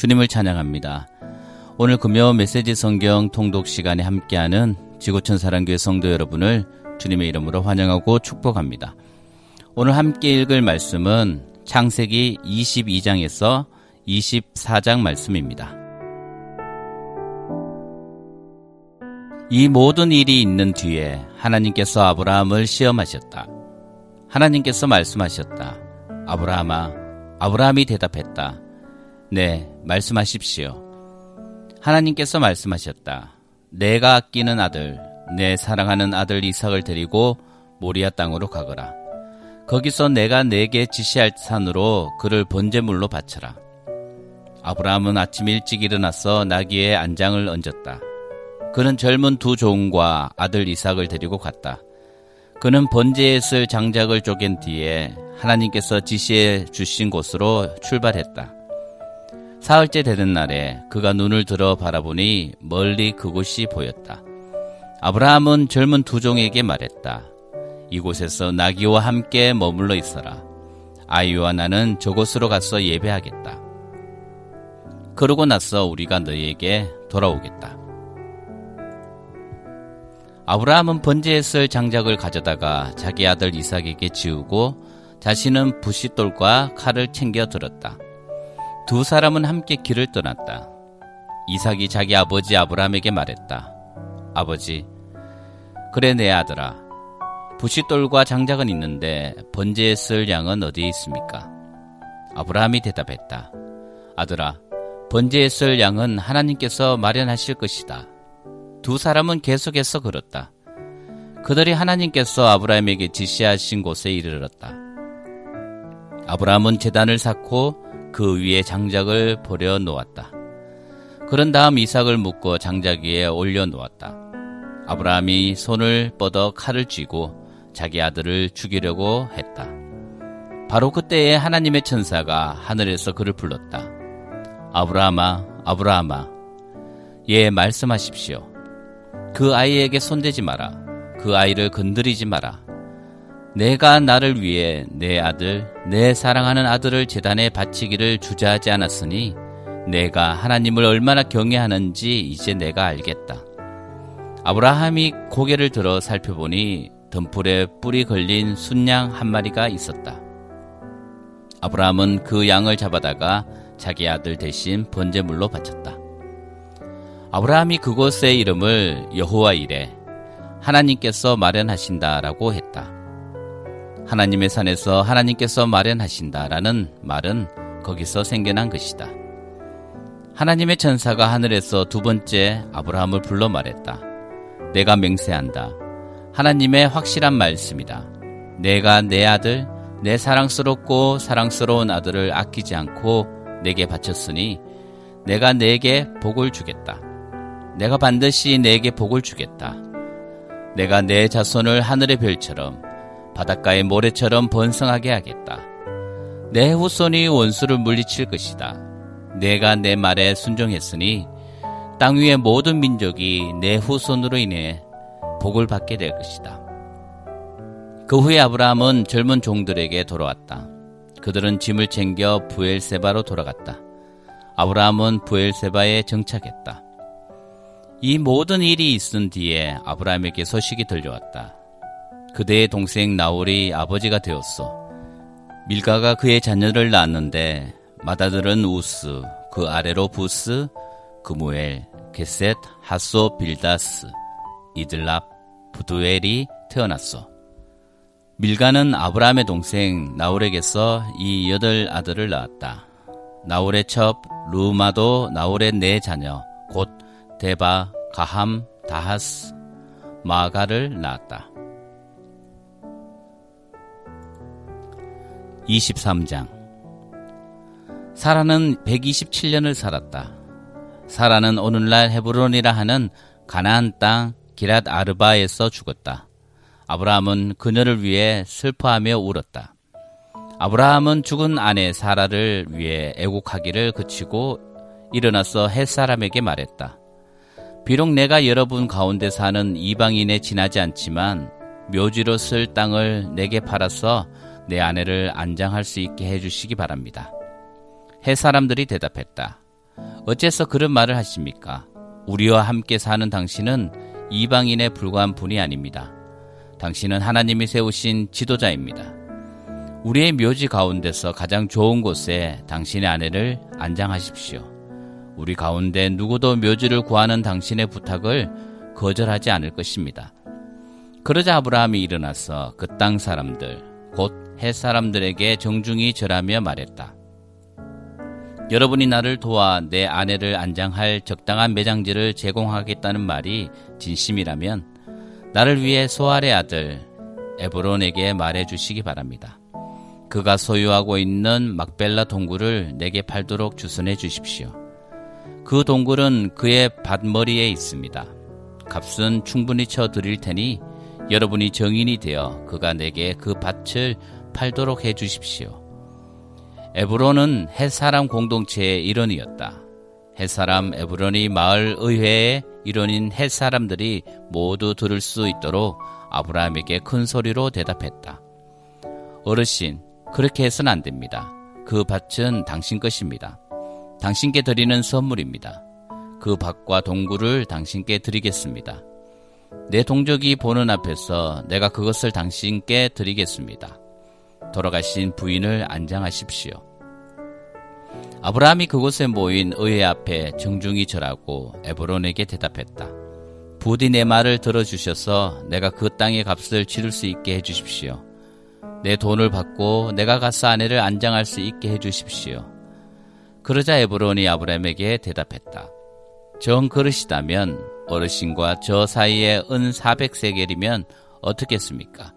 주님을 찬양합니다. 오늘 금요 메시지 성경 통독 시간에 함께하는 지구촌 사랑교회 성도 여러분을 주님의 이름으로 환영하고 축복합니다. 오늘 함께 읽을 말씀은 창세기 22장에서 24장 말씀입니다. 이 모든 일이 있는 뒤에 하나님께서 아브라함을 시험하셨다. 하나님께서 말씀하셨다. 아브라함아, 아브라함이 대답했다. 네, 말씀하십시오. 하나님께서 말씀하셨다. 내가 아끼는 아들, 내 사랑하는 아들 이삭을 데리고 모리아 땅으로 가거라. 거기서 내가 내게 지시할 산으로 그를 번제물로 바쳐라. 아브라함은 아침 일찍 일어나서 나귀에 안장을 얹었다. 그는 젊은 두 종과 아들 이삭을 데리고 갔다. 그는 번제에 쓸 장작을 쪼갠 뒤에 하나님께서 지시해 주신 곳으로 출발했다. 사흘째 되는 날에 그가 눈을 들어 바라보니 멀리 그곳이 보였다. 아브라함은 젊은 두 종에게 말했다. 이곳에서 나귀와 함께 머물러 있어라. 아이와 나는 저곳으로 가서 예배하겠다. 그러고 나서 우리가 너희에게 돌아오겠다. 아브라함은 번제에 쓸 장작을 가져다가 자기 아들 이삭에게 지우고 자신은 부싯돌과 칼을 챙겨 들었다. 두 사람은 함께 길을 떠났다. 이삭이 자기 아버지 아브라함에게 말했다. 아버지, 그래 내 아들아. 부싯돌과 장작은 있는데 번제에 쓸 양은 어디에 있습니까? 아브라함이 대답했다. 아들아, 번제에 쓸 양은 하나님께서 마련하실 것이다. 두 사람은 계속해서 걸었다. 그들이 하나님께서 아브라함에게 지시하신 곳에 이르렀다. 아브라함은 재단을 쌓고 그 위에 장작을 버려 놓았다. 그런 다음 이삭을 묶어 장작 위에 올려 놓았다. 아브라함이 손을 뻗어 칼을 쥐고 자기 아들을 죽이려고 했다. 바로 그때에 하나님의 천사가 하늘에서 그를 불렀다. 아브라함아, 아브라함아, 예, 말씀하십시오. 그 아이에게 손대지 마라. 그 아이를 건드리지 마라. 내가 나를 위해 내 아들, 내 사랑하는 아들을 재단에 바치기를 주저하지 않았으니 내가 하나님을 얼마나 경외하는지 이제 내가 알겠다. 아브라함이 고개를 들어 살펴보니 덤불에 뿔이 걸린 순양 한 마리가 있었다. 아브라함은 그 양을 잡아다가 자기 아들 대신 번제물로 바쳤다. 아브라함이 그곳의 이름을 여호와 이래 하나님께서 마련하신다라고 했다. 하나님의 산에서 하나님께서 마련하신다라는 말은 거기서 생겨난 것이다. 하나님의 천사가 하늘에서 두 번째 아브라함을 불러 말했다. 내가 맹세한다. 하나님의 확실한 말씀이다. 내가 내 아들, 내 사랑스럽고 사랑스러운 아들을 아끼지 않고 내게 바쳤으니 내가 내게 복을 주겠다. 내가 반드시 내게 복을 주겠다. 내가 내 자손을 하늘의 별처럼 바닷가의 모래처럼 번성하게 하겠다. 내 후손이 원수를 물리칠 것이다. 내가 내 말에 순종했으니 땅 위의 모든 민족이 내 후손으로 인해 복을 받게 될 것이다. 그 후에 아브라함은 젊은 종들에게 돌아왔다. 그들은 짐을 챙겨 부엘세바로 돌아갔다. 아브라함은 부엘세바에 정착했다. 이 모든 일이 있은 뒤에 아브라함에게 소식이 들려왔다. 그대의 동생 나홀이 아버지가 되었어. 밀가가 그의 자녀를 낳았는데 마다들은 우스, 그 아래로 부스, 그무엘, 게셋, 하소, 빌다스, 이들랍, 부두엘이 태어났어. 밀가는 아브라함의 동생 나홀에게서 이 여덟 아들을 낳았다. 나홀의 첩 루마도 나홀의 네 자녀 곧 데바, 가함, 다하스, 마가를 낳았다. 23장 사라는 127년을 살았다. 사라는 오늘날 헤브론이라 하는 가나안 땅 기랏 아르바에서 죽었다. 아브라함은 그녀를 위해 슬퍼하며 울었다. 아브라함은 죽은 아내 사라를 위해 애국하기를 그치고 일어나서 햇사람에게 말했다. 비록 내가 여러분 가운데 사는 이방인에 지나지 않지만 묘지로 쓸 땅을 내게 팔아서 내 아내를 안장할 수 있게 해주시기 바랍니다. 해 사람들이 대답했다. 어째서 그런 말을 하십니까? 우리와 함께 사는 당신은 이방인에 불과한 분이 아닙니다. 당신은 하나님이 세우신 지도자입니다. 우리의 묘지 가운데서 가장 좋은 곳에 당신의 아내를 안장하십시오. 우리 가운데 누구도 묘지를 구하는 당신의 부탁을 거절하지 않을 것입니다. 그러자 아브라함이 일어나서 그 땅 사람들, 곧 햇 사람들에게 정중히 절하며 말했다. 여러분이 나를 도와 내 아내를 안장할 적당한 매장지를 제공하겠다는 말이 진심이라면 나를 위해 소알의 아들 에브론에게 말해 주시기 바랍니다. 그가 소유하고 있는 막벨라 동굴을 내게 팔도록 주선해 주십시오. 그 동굴은 그의 밭머리에 있습니다. 값은 충분히 쳐 드릴 테니 여러분이 정인이 되어 그가 내게 그 밭을 팔도록 해 주십시오. 에브론은 햇사람 공동체의 일원이었다. 햇사람 에브론이 마을 의회의 일원인 햇사람들이 모두 들을 수 있도록 아브라함에게 큰 소리로 대답했다. 어르신, 그렇게 해서는 안 됩니다. 그 밭은 당신 것입니다. 당신께 드리는 선물입니다. 그 밭과 동굴을 당신께 드리겠습니다. 내 동족이 보는 앞에서 내가 그것을 당신께 드리겠습니다. 돌아가신 부인을 안장하십시오. 아브라함이 그곳에 모인 의회 앞에 정중히 절하고 에브론에게 대답했다. 부디 내 말을 들어주셔서 내가 그 땅의 값을 치를 수 있게 해주십시오. 내 돈을 받고 내가 가서 아내를 안장할 수 있게 해주십시오. 그러자 에브론이 아브라함에게 대답했다. 정 그러시다면 어르신과 저 사이에 은 400세겔이면 어떻겠습니까?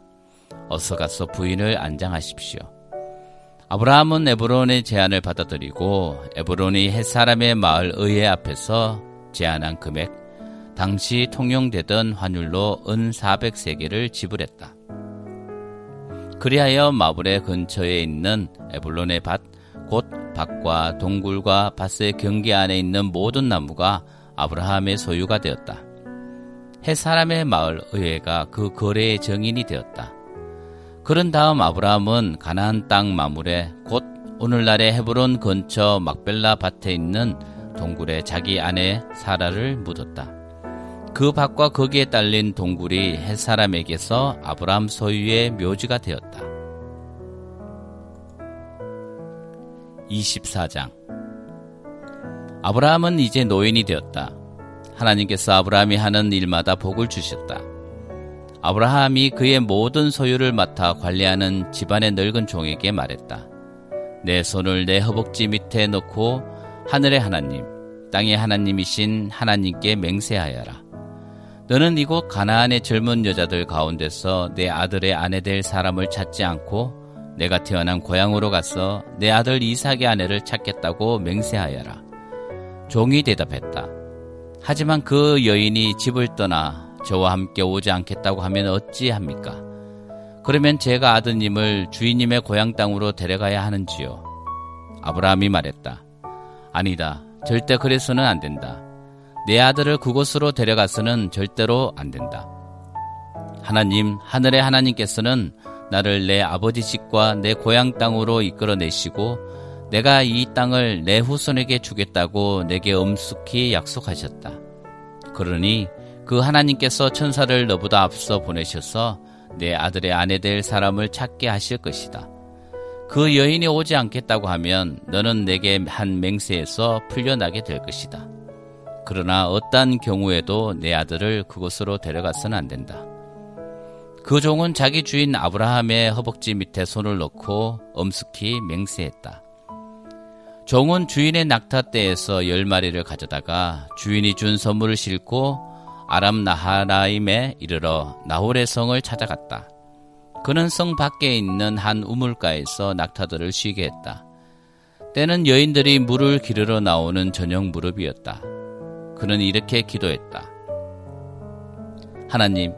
어서 가서 부인을 안장하십시오. 아브라함은 에브론의 제안을 받아들이고 에브론이 햇사람의 마을 의회 앞에서 제안한 금액, 당시 통용되던 환율로 은 400세겔을 지불했다. 그리하여 마블의 근처에 있는 에블론의 밭, 곧 밭과 동굴과 밭의 경계 안에 있는 모든 나무가 아브라함의 소유가 되었다. 해 사람의 마을 의회가 그 거래의 정인이 되었다. 그런 다음 아브라함은 가나안 땅 마물에 곧 오늘날의 헤브론 근처 막벨라 밭에 있는 동굴에 자기 아내 사라를 묻었다. 그 밭과 거기에 딸린 동굴이 햇사람에게서 아브라함 소유의 묘지가 되었다. 24장 아브라함은 이제 노인이 되었다. 하나님께서 아브라함이 하는 일마다 복을 주셨다. 아브라함이 그의 모든 소유를 맡아 관리하는 집안의 늙은 종에게 말했다. 내 손을 내 허벅지 밑에 넣고 하늘의 하나님, 땅의 하나님이신 하나님께 맹세하여라. 너는 이곳 가나안의 젊은 여자들 가운데서 내 아들의 아내 될 사람을 찾지 않고 내가 태어난 고향으로 가서 내 아들 이삭의 아내를 찾겠다고 맹세하여라. 종이 대답했다. 하지만 그 여인이 집을 떠나 저와 함께 오지 않겠다고 하면 어찌합니까? 그러면 제가 아드님을 주인님의 고향 땅으로 데려가야 하는지요? 아브라함이 말했다. 아니다. 절대 그래서는 안 된다. 내 아들을 그곳으로 데려가서는 절대로 안 된다. 하나님, 하늘의 하나님께서는 나를 내 아버지 집과 내 고향 땅으로 이끌어내시고 내가 이 땅을 내 후손에게 주겠다고 내게 엄숙히 약속하셨다. 그러니 그 하나님께서 천사를 너보다 앞서 보내셔서 내 아들의 아내 될 사람을 찾게 하실 것이다. 그 여인이 오지 않겠다고 하면 너는 내게 한 맹세에서 풀려나게 될 것이다. 그러나 어떠한 경우에도 내 아들을 그곳으로 데려가서는 안 된다. 그 종은 자기 주인 아브라함의 허벅지 밑에 손을 넣고 엄숙히 맹세했다. 종은 주인의 낙타 떼에서 열 마리를 가져다가 주인이 준 선물을 싣고 아람 나하라임에 이르러 나홀의 성을 찾아갔다. 그는 성 밖에 있는 한 우물가에서 낙타들을 쉬게 했다. 때는 여인들이 물을 기르러 나오는 저녁 무렵이었다. 그는 이렇게 기도했다. 하나님,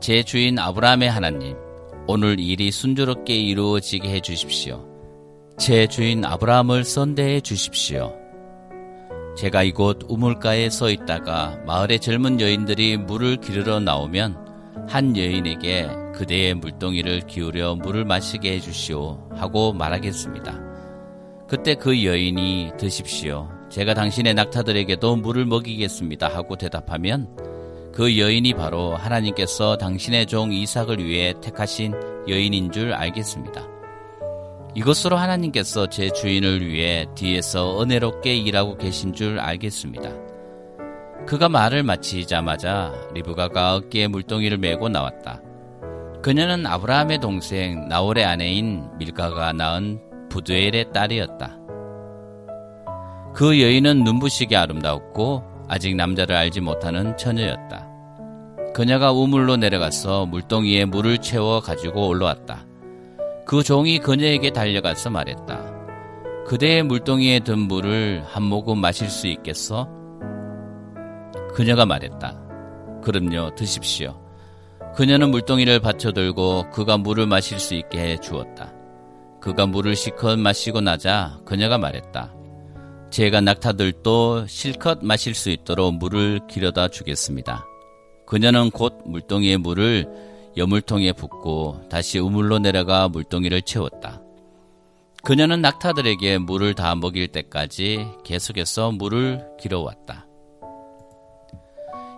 제 주인 아브라함의 하나님, 오늘 일이 순조롭게 이루어지게 해 주십시오. 제 주인 아브라함을 선대해 주십시오. 제가 이곳 우물가에 서 있다가 마을의 젊은 여인들이 물을 기르러 나오면 한 여인에게 그대의 물동이를 기울여 물을 마시게 해주시오 하고 말하겠습니다. 그때 그 여인이 드십시오. 제가 당신의 낙타들에게도 물을 먹이겠습니다 하고 대답하면 그 여인이 바로 하나님께서 당신의 종 이삭을 위해 택하신 여인인 줄 알겠습니다. 이것으로 하나님께서 제 주인을 위해 뒤에서 은혜롭게 일하고 계신 줄 알겠습니다. 그가 말을 마치자마자 리브가가 어깨에 물동이를 메고 나왔다. 그녀는 아브라함의 동생 나홀의 아내인 밀가가 낳은 부두엘의 딸이었다. 그 여인은 눈부시게 아름다웠고 아직 남자를 알지 못하는 처녀였다. 그녀가 우물로 내려가서 물동이에 물을 채워 가지고 올라왔다. 그 종이 그녀에게 달려가서 말했다. 그대의 물동이에 든 물을 한 모금 마실 수 있겠어? 그녀가 말했다. 그럼요, 드십시오. 그녀는 물동이를 받쳐들고 그가 물을 마실 수 있게 해 주었다. 그가 물을 실컷 마시고 나자 그녀가 말했다. 제가 낙타들도 실컷 마실 수 있도록 물을 길어다 주겠습니다. 그녀는 곧 물동이의 물을 여물통에 붓고 다시 우물로 내려가 물동이를 채웠다. 그녀는 낙타들에게 물을 다 먹일 때까지 계속해서 물을 길어왔다.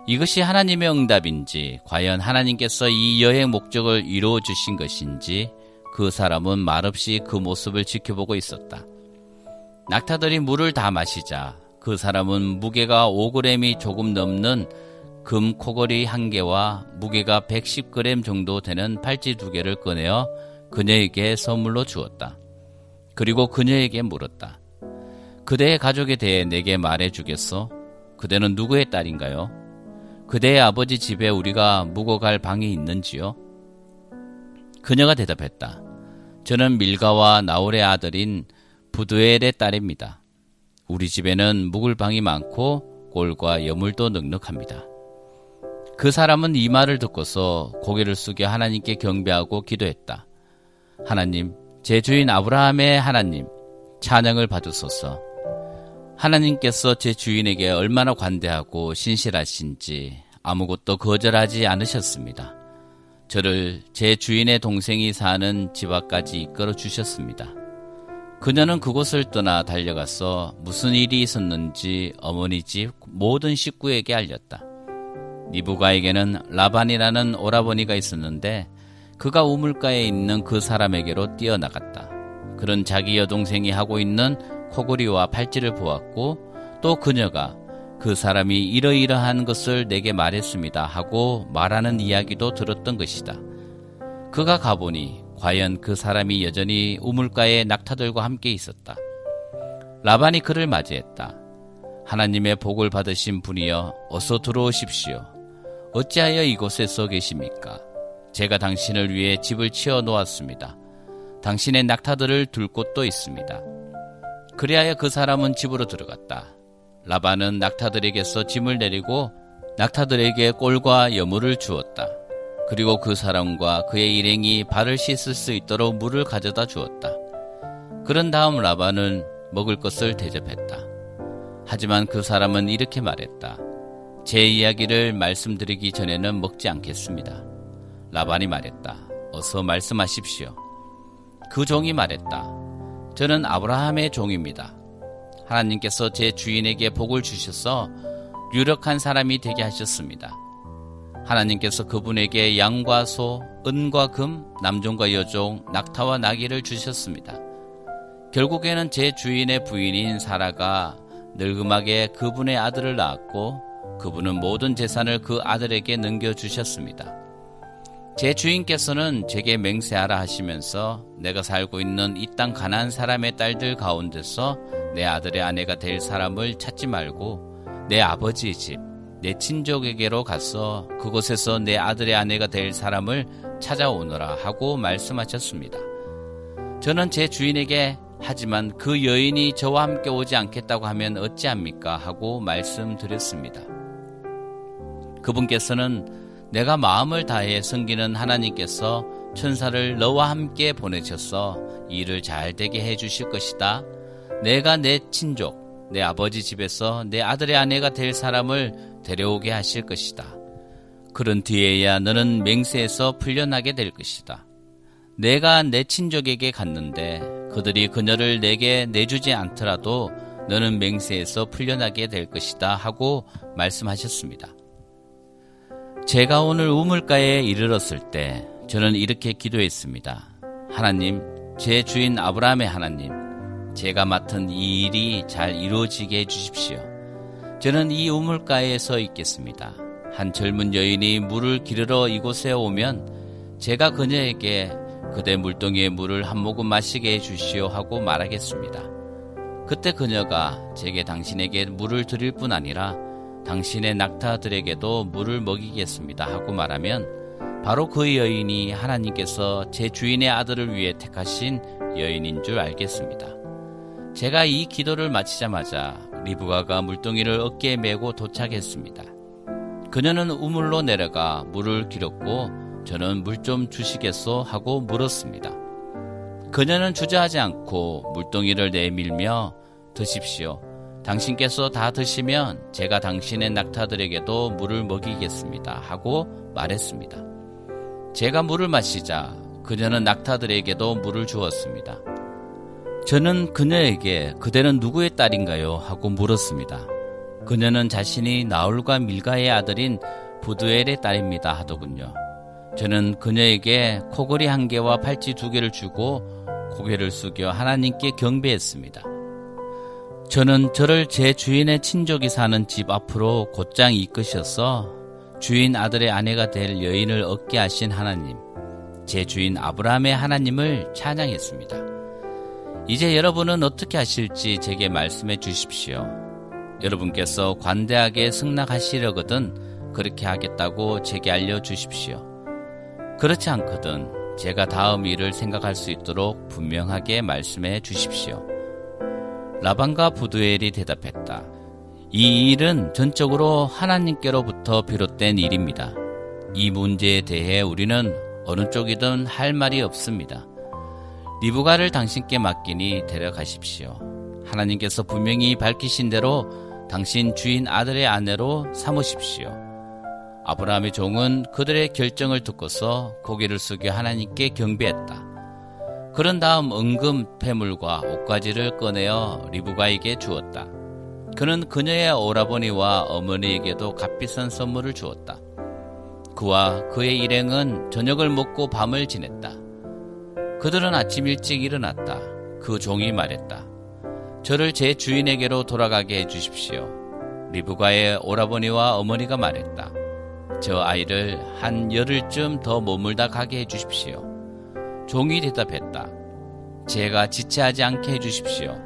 이것이 하나님의 응답인지, 과연 하나님께서 이 여행 목적을 이루어 주신 것인지, 그 사람은 말없이 그 모습을 지켜보고 있었다. 낙타들이 물을 다 마시자 그 사람은 무게가 5g이 조금 넘는 금 코걸이 한 개와 무게가 110g 정도 되는 팔찌 두 개를 꺼내어 그녀에게 선물로 주었다. 그리고 그녀에게 물었다. 그대의 가족에 대해 내게 말해 주겠어? 그대는 누구의 딸인가요? 그대의 아버지 집에 우리가 묵어 갈 방이 있는지요? 그녀가 대답했다. 저는 밀가와 나홀의 아들인 부두엘의 딸입니다. 우리 집에는 묵을 방이 많고 꼴과 여물도 넉넉합니다. 그 사람은 이 말을 듣고서 고개를 숙여 하나님께 경배하고 기도했다. 하나님, 제 주인 아브라함의 하나님, 찬양을 받으소서. 하나님께서 제 주인에게 얼마나 관대하고 신실하신지 아무것도 거절하지 않으셨습니다. 저를 제 주인의 동생이 사는 집 앞까지 이끌어 주셨습니다. 그녀는 그곳을 떠나 달려가서 무슨 일이 있었는지 어머니 집 모든 식구에게 알렸다. 니부가에게는 라반이라는 오라버니가 있었는데 그가 우물가에 있는 그 사람에게로 뛰어나갔다. 그런 자기 여동생이 하고 있는 코골이와 팔찌를 보았고 또 그녀가 그 사람이 이러이러한 것을 내게 말했습니다 하고 말하는 이야기도 들었던 것이다. 그가 가보니 과연 그 사람이 여전히 우물가에 낙타들과 함께 있었다. 라반이 그를 맞이했다. 하나님의 복을 받으신 분이여 어서 들어오십시오. 어찌하여 이곳에 서 계십니까? 제가 당신을 위해 집을 치워 놓았습니다. 당신의 낙타들을 둘 곳도 있습니다. 그리하여 그 사람은 집으로 들어갔다. 라반은 낙타들에게서 짐을 내리고 낙타들에게 꼴과 여물을 주었다. 그리고 그 사람과 그의 일행이 발을 씻을 수 있도록 물을 가져다 주었다. 그런 다음 라반은 먹을 것을 대접했다. 하지만 그 사람은 이렇게 말했다. 제 이야기를 말씀드리기 전에는 먹지 않겠습니다. 라반이 말했다. 어서 말씀하십시오. 그 종이 말했다. 저는 아브라함의 종입니다. 하나님께서 제 주인에게 복을 주셔서 유력한 사람이 되게 하셨습니다. 하나님께서 그분에게 양과 소, 은과 금, 남종과 여종, 낙타와 나귀를 주셨습니다. 결국에는 제 주인의 부인인 사라가 늙음하게 그분의 아들을 낳았고 그분은 모든 재산을 그 아들에게 넘겨주셨습니다. 제 주인께서는 제게 맹세하라 하시면서 내가 살고 있는 이 땅 가난 사람의 딸들 가운데서 내 아들의 아내가 될 사람을 찾지 말고 내 아버지의 집, 내 친족에게로 가서 그곳에서 내 아들의 아내가 될 사람을 찾아오너라 하고 말씀하셨습니다. 저는 제 주인에게 하지만 그 여인이 저와 함께 오지 않겠다고 하면 어찌합니까? 하고 말씀드렸습니다. 그분께서는 내가 마음을 다해 섬기는 하나님께서 천사를 너와 함께 보내셔서 일을 잘 되게 해 주실 것이다. 내가 내 친족, 내 아버지 집에서 내 아들의 아내가 될 사람을 데려오게 하실 것이다. 그런 뒤에야 너는 맹세에서 풀려나게 될 것이다. 내가 내 친족에게 갔는데 그들이 그녀를 내게 내주지 않더라도 너는 맹세에서 풀려나게 될 것이다 하고 말씀하셨습니다. 제가 오늘 우물가에 이르렀을 때 저는 이렇게 기도했습니다. 하나님, 제 주인 아브라함의 하나님, 제가 맡은 이 일이 잘 이루어지게 해주십시오. 저는 이 우물가에 서 있겠습니다. 한 젊은 여인이 물을 기르러 이곳에 오면 제가 그녀에게 그대 물동이의 물을 한 모금 마시게 해주시오 하고 말하겠습니다. 그때 그녀가 제게 당신에게 물을 드릴 뿐 아니라 당신의 낙타들에게도 물을 먹이겠습니다 하고 말하면 바로 그 여인이 하나님께서 제 주인의 아들을 위해 택하신 여인인 줄 알겠습니다. 제가 이 기도를 마치자마자 리브가가 물동이를 어깨에 메고 도착했습니다. 그녀는 우물로 내려가 물을 길었고 저는 물 좀 주시겠소 하고 물었습니다. 그녀는 주저하지 않고 물동이를 내밀며 드십시오. 당신께서 다 드시면 제가 당신의 낙타들에게도 물을 먹이겠습니다. 하고 말했습니다. 제가 물을 마시자 그녀는 낙타들에게도 물을 주었습니다. 저는 그녀에게 그대는 누구의 딸인가요? 하고 물었습니다. 그녀는 자신이 나울과 밀가의 아들인 부두엘의 딸입니다 하더군요. 저는 그녀에게 코걸이 한 개와 팔찌 두 개를 주고 고개를 숙여 하나님께 경배했습니다. 저는 저를 제 주인의 친족이 사는 집 앞으로 곧장 이끄셔서 주인 아들의 아내가 될 여인을 얻게 하신 하나님, 제 주인 아브라함의 하나님을 찬양했습니다. 이제 여러분은 어떻게 하실지 제게 말씀해 주십시오. 여러분께서 관대하게 승낙하시려거든 그렇게 하겠다고 제게 알려 주십시오. 그렇지 않거든 제가 다음 일을 생각할 수 있도록 분명하게 말씀해 주십시오. 라반과 부두엘이 대답했다. 이 일은 전적으로 하나님께로부터 비롯된 일입니다. 이 문제에 대해 우리는 어느 쪽이든 할 말이 없습니다. 리브가를 당신께 맡기니 데려가십시오. 하나님께서 분명히 밝히신 대로 당신 주인 아들의 아내로 삼으십시오. 아브라함의 종은 그들의 결정을 듣고서 고개를 숙여 하나님께 경배했다. 그런 다음 은금 폐물과 옷가지를 꺼내어 리브가에게 주었다. 그는 그녀의 오라버니와 어머니에게도 값비싼 선물을 주었다. 그와 그의 일행은 저녁을 먹고 밤을 지냈다. 그들은 아침 일찍 일어났다. 그 종이 말했다. 저를 제 주인에게로 돌아가게 해주십시오. 리브가의 오라버니와 어머니가 말했다. 저 아이를 한 열흘쯤 더 머물다 가게 해주십시오. 종이 대답했다. 제가 지체하지 않게 해주십시오.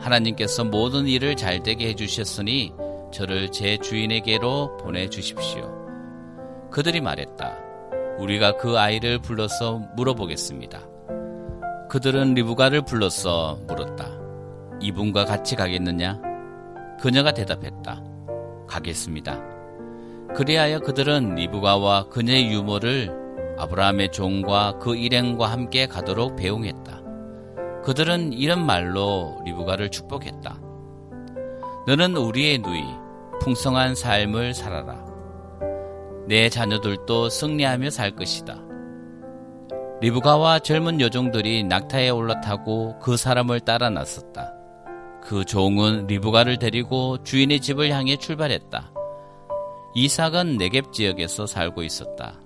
하나님께서 모든 일을 잘 되게 해주셨으니 저를 제 주인에게로 보내주십시오. 그들이 말했다. 우리가 그 아이를 불러서 물어보겠습니다. 그들은 리브가를 불러서 물었다. 이분과 같이 가겠느냐? 그녀가 대답했다. 가겠습니다. 그리하여 그들은 리브가와 그녀의 유모를 아브라함의 종과 그 일행과 함께 가도록 배웅했다. 그들은 이런 말로 리브가를 축복했다. 너는 우리의 누이, 풍성한 삶을 살아라. 내 자녀들도 승리하며 살 것이다. 리브가와 젊은 여종들이 낙타에 올라타고 그 사람을 따라 나섰다. 그 종은 리브가를 데리고 주인의 집을 향해 출발했다. 이삭은 네겝 지역에서 살고 있었다.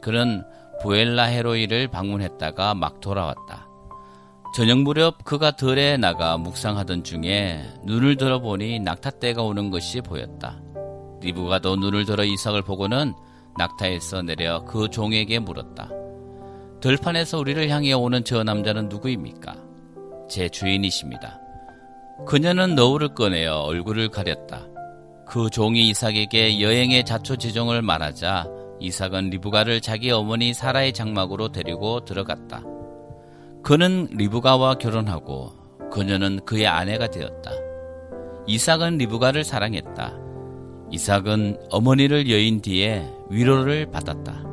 그는 부엘라 헤로이를 방문했다가 막 돌아왔다. 저녁 무렵 그가 들에 나가 묵상하던 중에 눈을 들어보니 낙타떼가 오는 것이 보였다. 리브가도 눈을 들어 이삭을 보고는 낙타에서 내려 그 종에게 물었다. 들판에서 우리를 향해 오는 저 남자는 누구입니까? 제 주인이십니다. 그녀는 너울을 꺼내어 얼굴을 가렸다. 그 종이 이삭에게 여행의 자초지종을 말하자 이삭은 리브가를 자기 어머니 사라의 장막으로 데리고 들어갔다. 그는 리브가와 결혼하고 그녀는 그의 아내가 되었다. 이삭은 리브가를 사랑했다. 이삭은 어머니를 여인 뒤에 위로를 받았다.